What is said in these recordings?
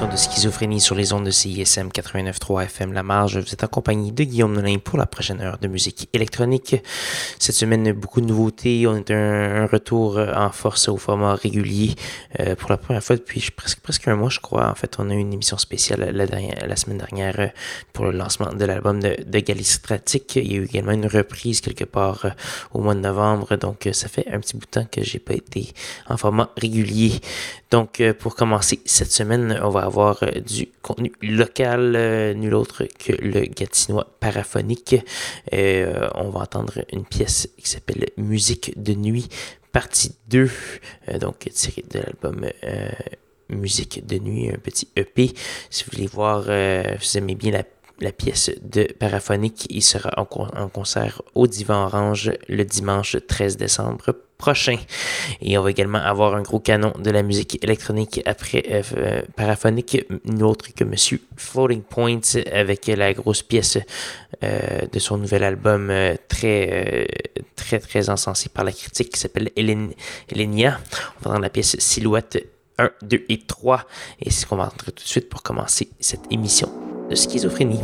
de Schizophrénie sur les ondes de CISM 89.3 FM La Marge. Vous êtes accompagné de Guillaume Nolin pour la prochaine heure de musique électronique. Cette semaine, beaucoup de nouveautés. On est un, retour en force au format régulier euh, pour la première fois depuis presque, presque un mois, je crois. En fait, on a eu une émission spéciale la, semaine dernière euh, pour le lancement de l'album de, de Galistratic. Il y a eu également une reprise quelque part euh, au mois de novembre. Donc, ça fait un petit bout de temps que j'ai pas été en format régulier. Donc, pour commencer cette semaine, on va avoir euh, du contenu local, euh, nul autre que le Gatinois paraphonique. Euh, on va entendre une pièce qui s'appelle Musique de nuit, partie 2, donc tirée de l'album Musique de nuit, un petit EP. Si vous voulez voir, vous aimez bien la pièce de Paraphonique. Il sera en, concert au Divan Orange le dimanche 13 décembre Et on va également avoir un gros canon de la musique électronique après euh, euh, Paraphonique, autre que Monsieur Floating Point avec la grosse pièce euh, de son nouvel album très, très, très encensé par la critique qui s'appelle Elenia. On va entendre la pièce Silhouette 1, 2 et 3. Et c'est ce qu'on va entrer tout de suite pour commencer cette émission de schizophrénie.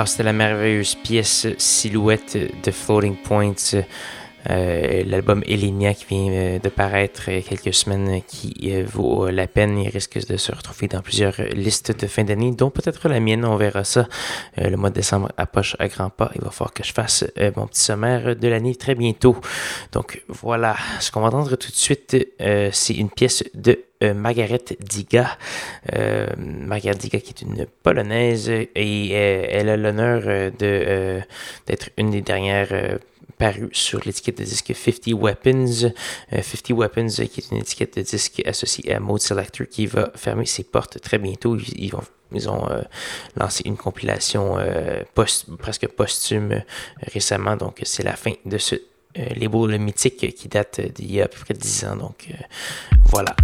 Alors, c'était la merveilleuse pièce Silhouette de Floating Points. Euh, l'album Elenia qui vient euh, de paraître il y a quelques semaines qui euh, vaut la peine. Il risque de se retrouver dans plusieurs listes de fin d'année, dont peut-être la mienne. On verra ça. le mois de décembre approche à grands pas. Il va falloir que je fasse mon petit sommaire de l'année très bientôt. Donc voilà, ce qu'on va entendre tout de suite, c'est une pièce de Margaret Diga. Margaret Diga qui est une polonaise et elle a l'honneur de d'être une des dernières paru sur l'étiquette de disque 50 Weapons. 50 euh, Weapons, euh, qui est une étiquette de disque associée à Mode Selector, qui va fermer ses portes très bientôt. Ils, ont euh, lancé une compilation presque posthume récemment, donc c'est la fin de ce label mythique qui date d'il y a à peu près 10 ans. Donc voilà.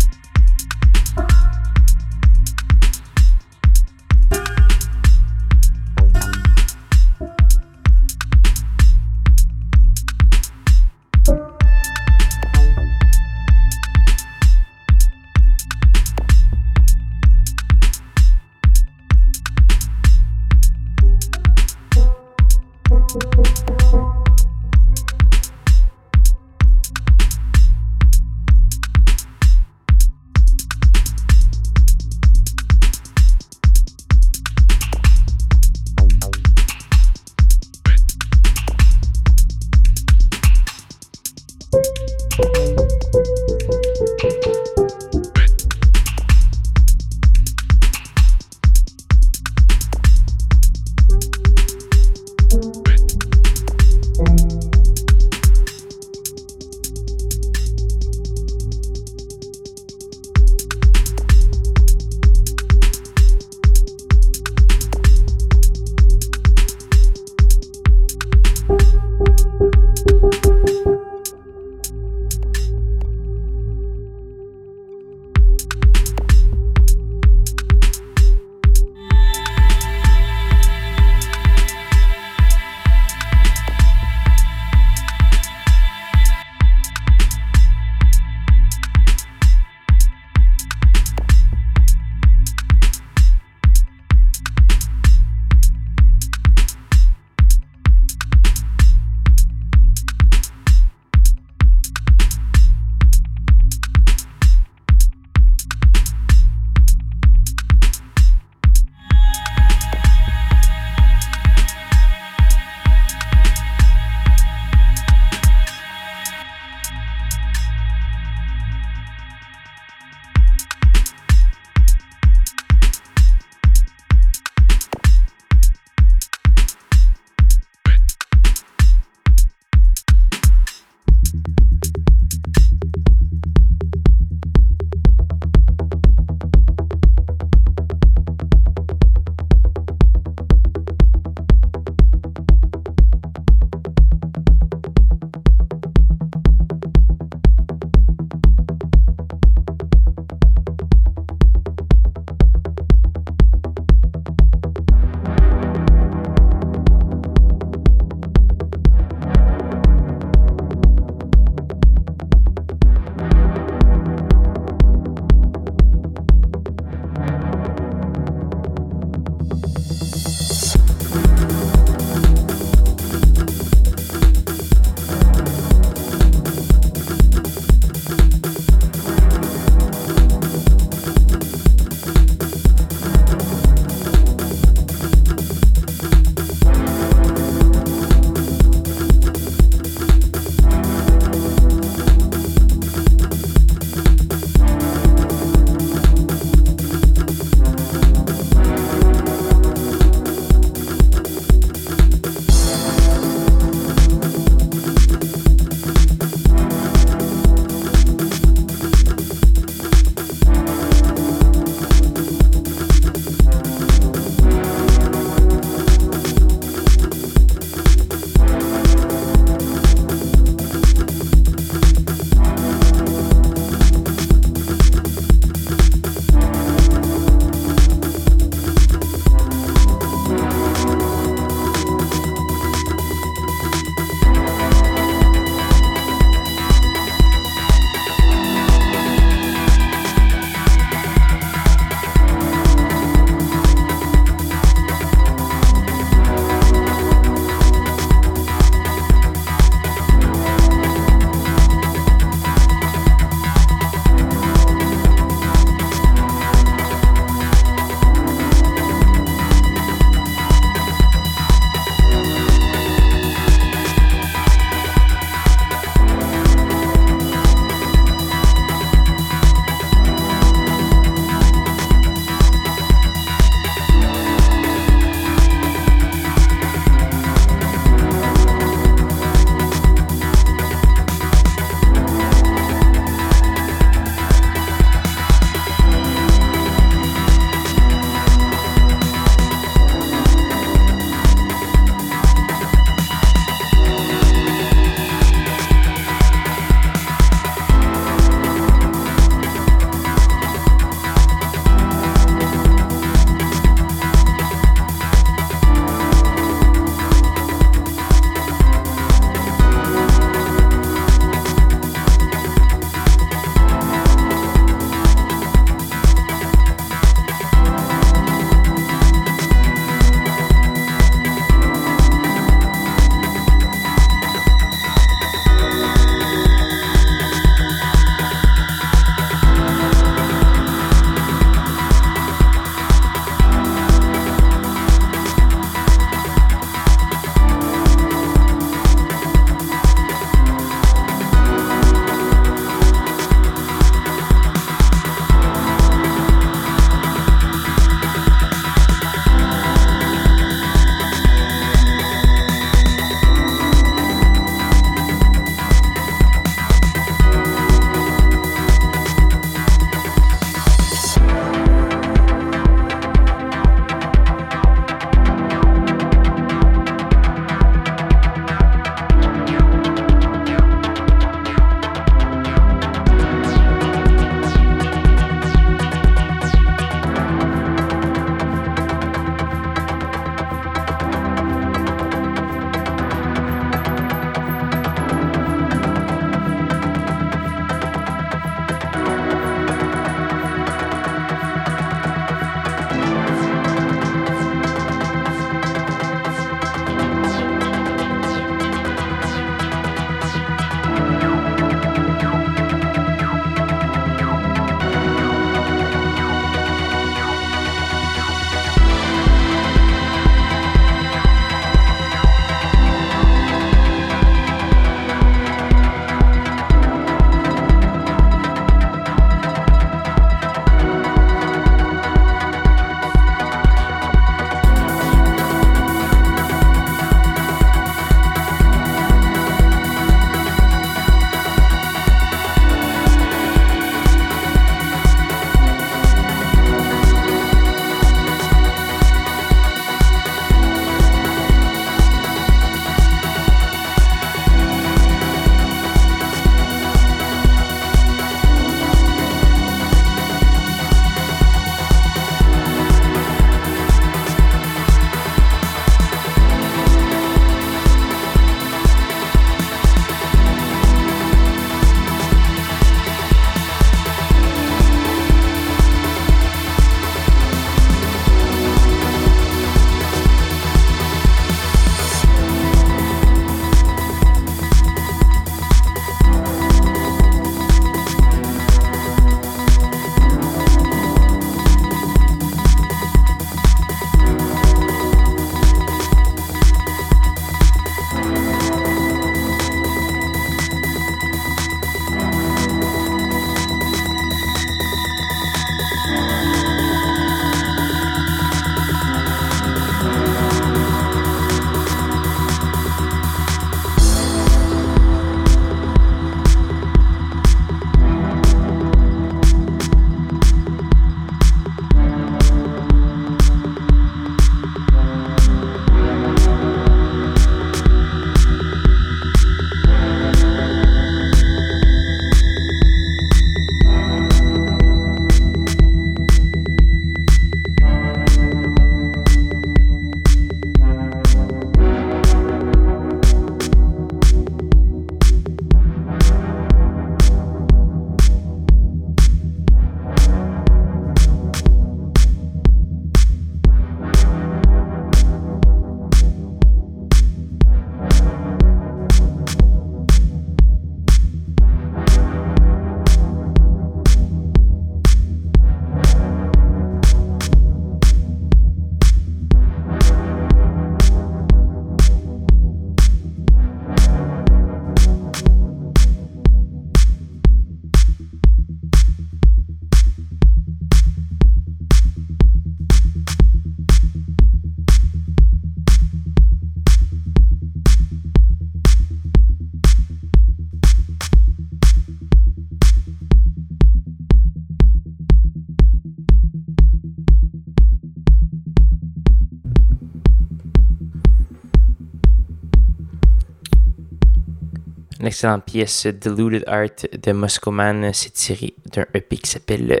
L'excellente pièce Deluded Art de Moscow Man. S'est tirée d'un EP qui s'appelle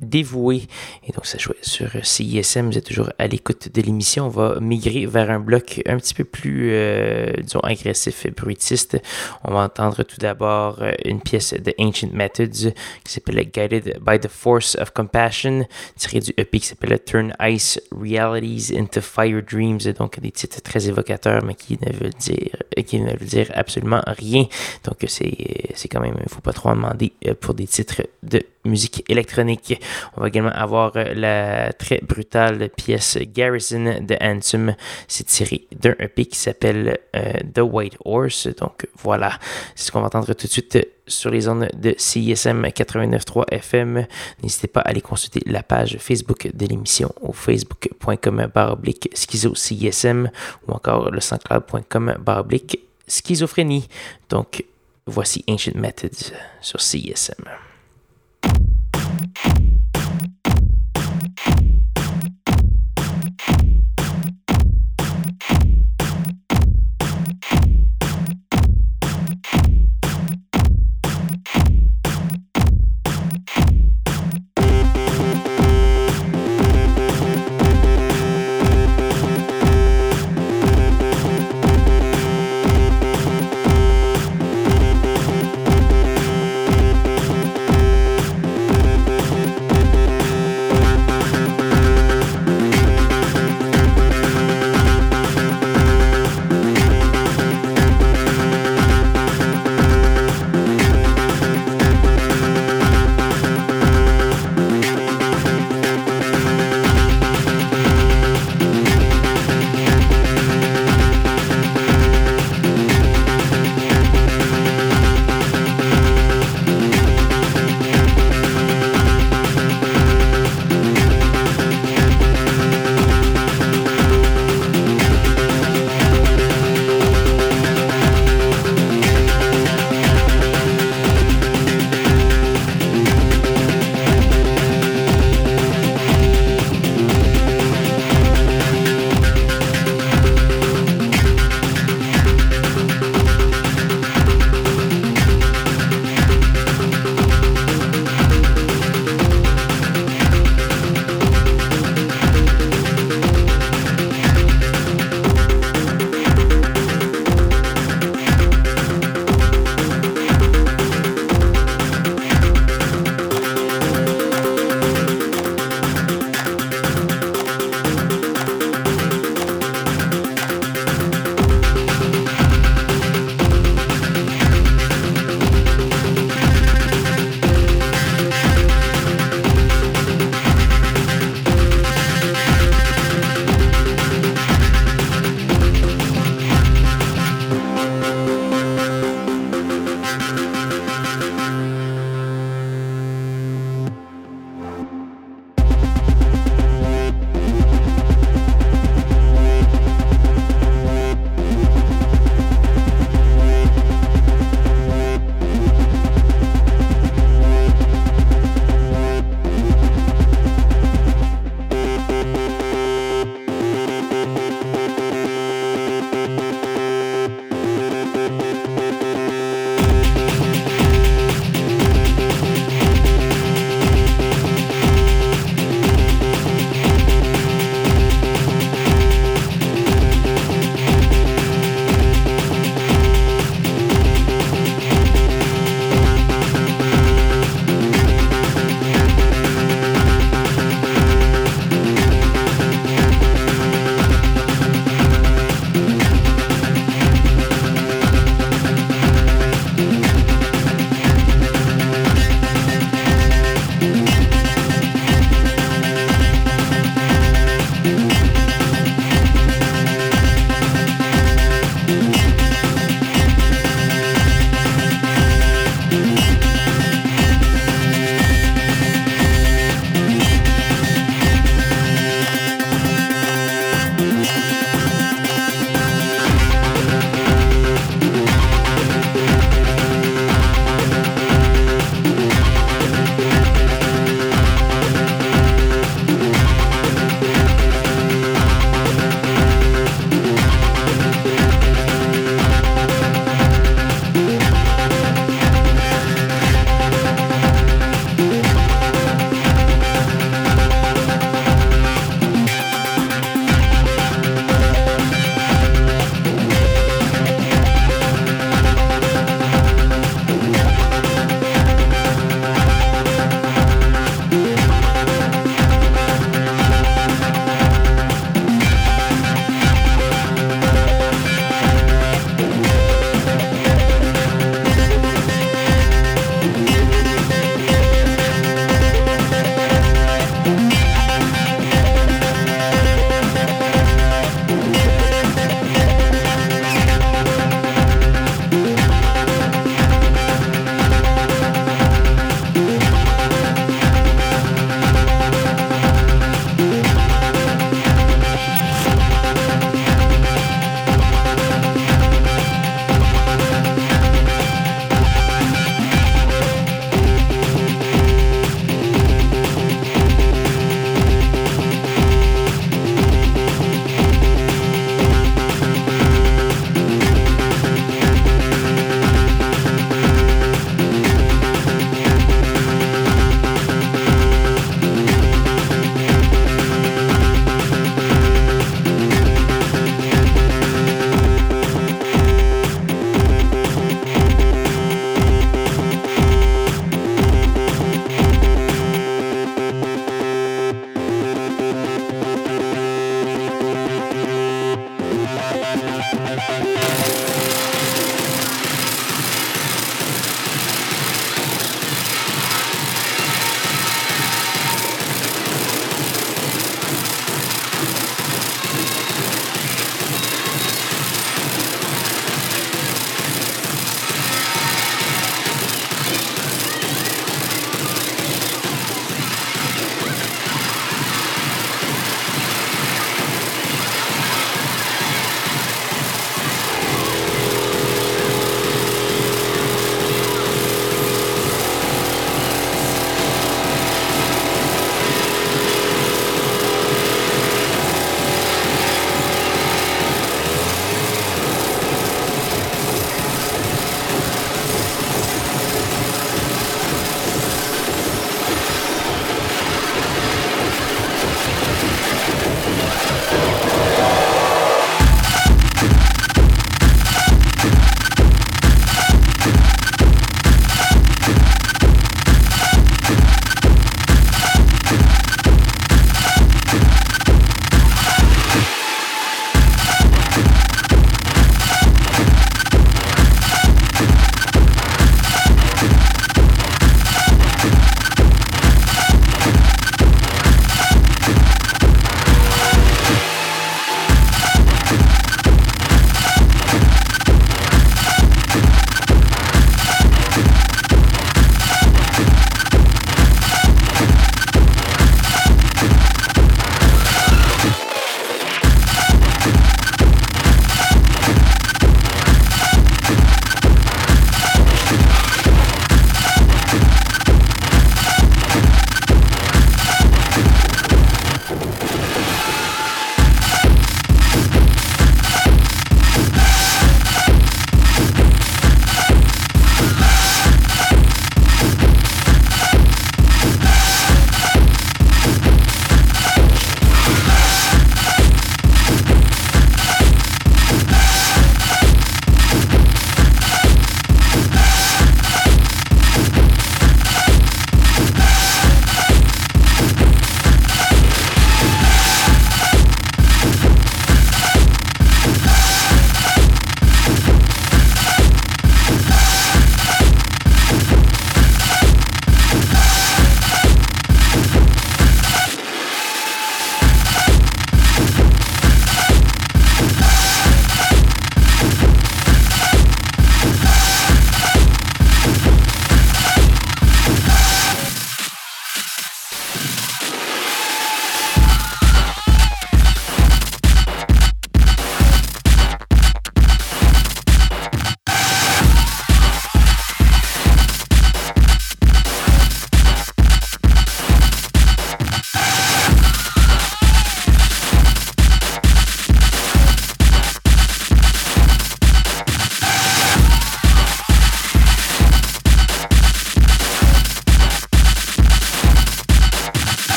dévoué. Et donc, ça jouait sur CISM. Vous êtes toujours à l'écoute de l'émission. On va migrer vers un bloc un petit peu plus, euh, disons, agressif, bruitiste. On va entendre tout d'abord euh, une pièce de Ancient Methods qui s'appelle Guided by the Force of Compassion, tirée du EP qui s'appelle Turn Ice Realities into Fire Dreams. Donc, des titres très évocateurs, mais qui ne veulent dire, qui ne veulent dire absolument rien. Donc, c'est, c'est quand même, il ne faut pas trop en demander euh, pour des titres de musique électronique. On va également avoir euh, la très brutale pièce Garrison de Anthem. C'est tiré d'un EP qui s'appelle euh, The White Horse. Donc voilà, c'est ce qu'on va entendre tout de suite sur les ondes de CISM 89.3 FM. N'hésitez pas à aller consulter la page Facebook de l'émission au facebook.com baroblique schizo CISM ou encore le soundcloud.com baroblique schizophrénie. Donc voici Ancient Methods sur CISM.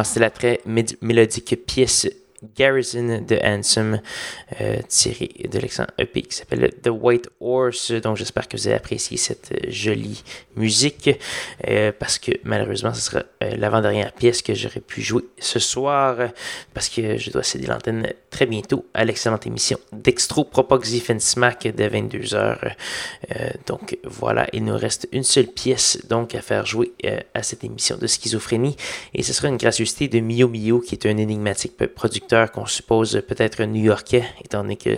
Alors, c'est la très mélodique pièce Garrison de Handsome, euh, tiré de l'excellent EP qui s'appelle The White Horse. Donc j'espère que vous avez apprécié cette euh, jolie musique euh, parce que malheureusement ce sera l'avant-dernière pièce que j'aurais pu jouer ce soir parce que je dois céder l'antenne très bientôt à l'excellente émission Dextro Propoxy Smack de 22h. donc voilà, il nous reste une seule pièce donc à faire jouer à cette émission de schizophrénie et ce sera une gracieuseté de Mio Mio qui est un énigmatique producteur qu'on suppose peut-être new-yorkais, étant donné que,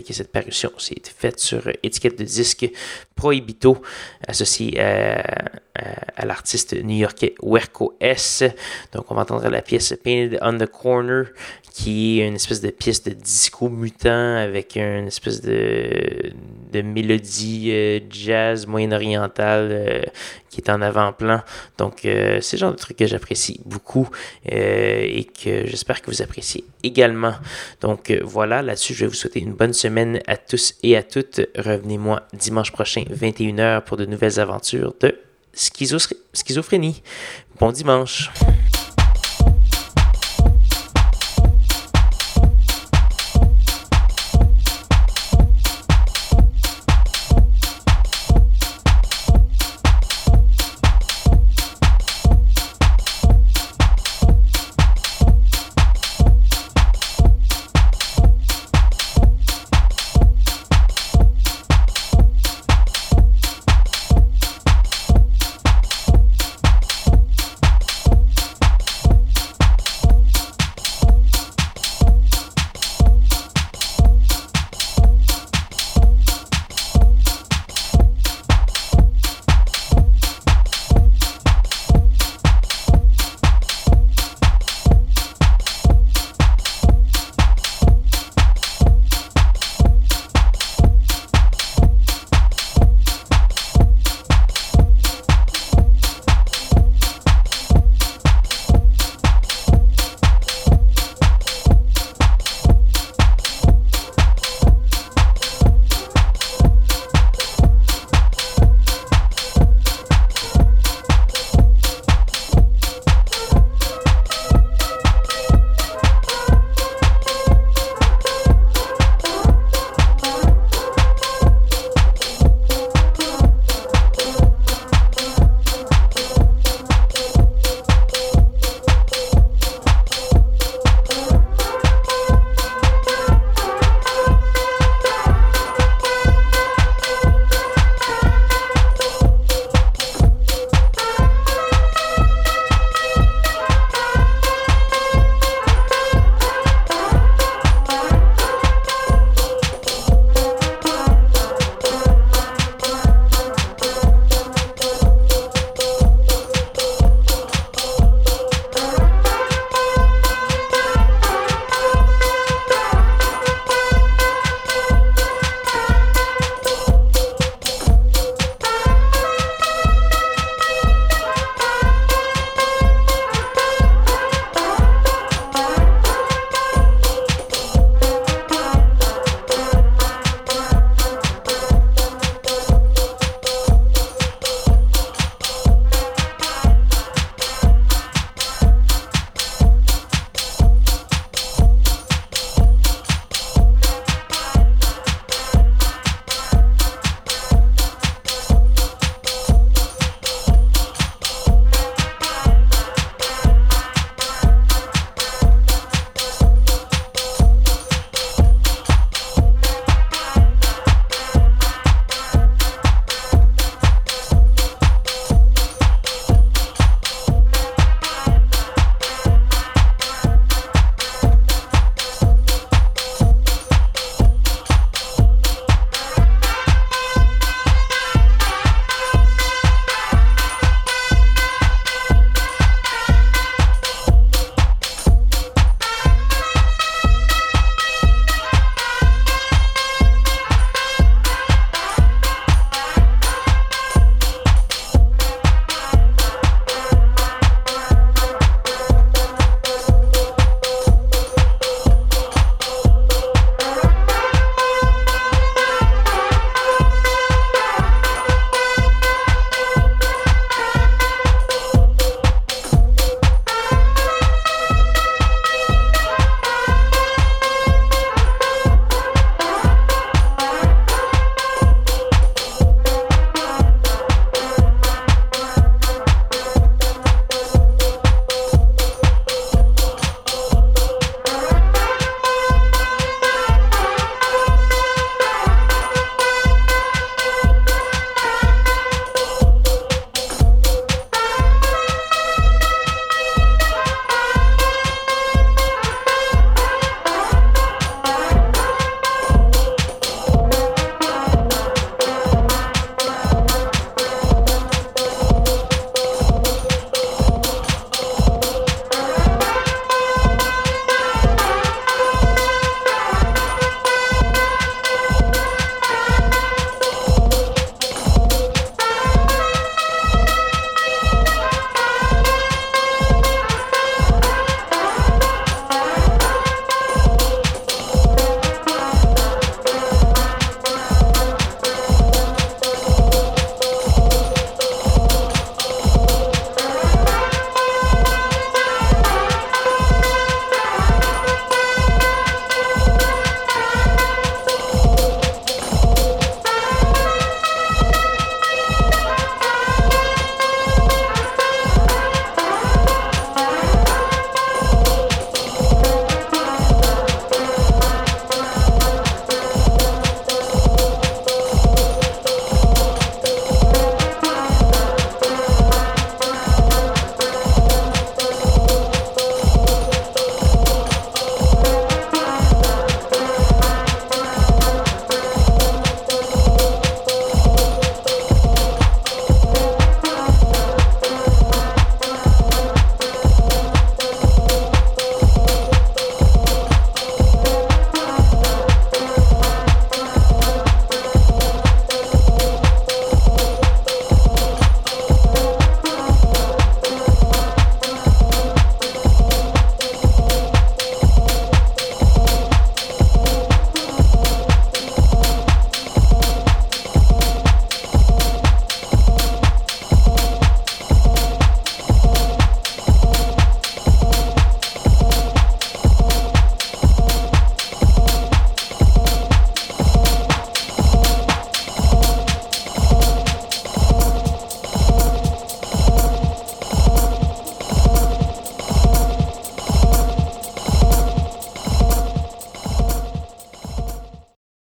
que cette parution s'est faite sur étiquette de disque Prohibito, associé à, l'artiste new-yorkais Werko S. Donc on va entendre la pièce Painted on the Corner, qui est une espèce de pièce de disco mutant avec une espèce de, de mélodie euh, jazz moyen-orientale euh, qui est en avant-plan. Donc, euh, c'est le genre de truc que j'apprécie beaucoup et que j'espère que vous appréciez également. Donc, voilà, là-dessus, je vais vous souhaiter une bonne semaine à tous et à toutes. Revenez-moi dimanche prochain, 21h, pour de nouvelles aventures de schizophrénie. Bon dimanche.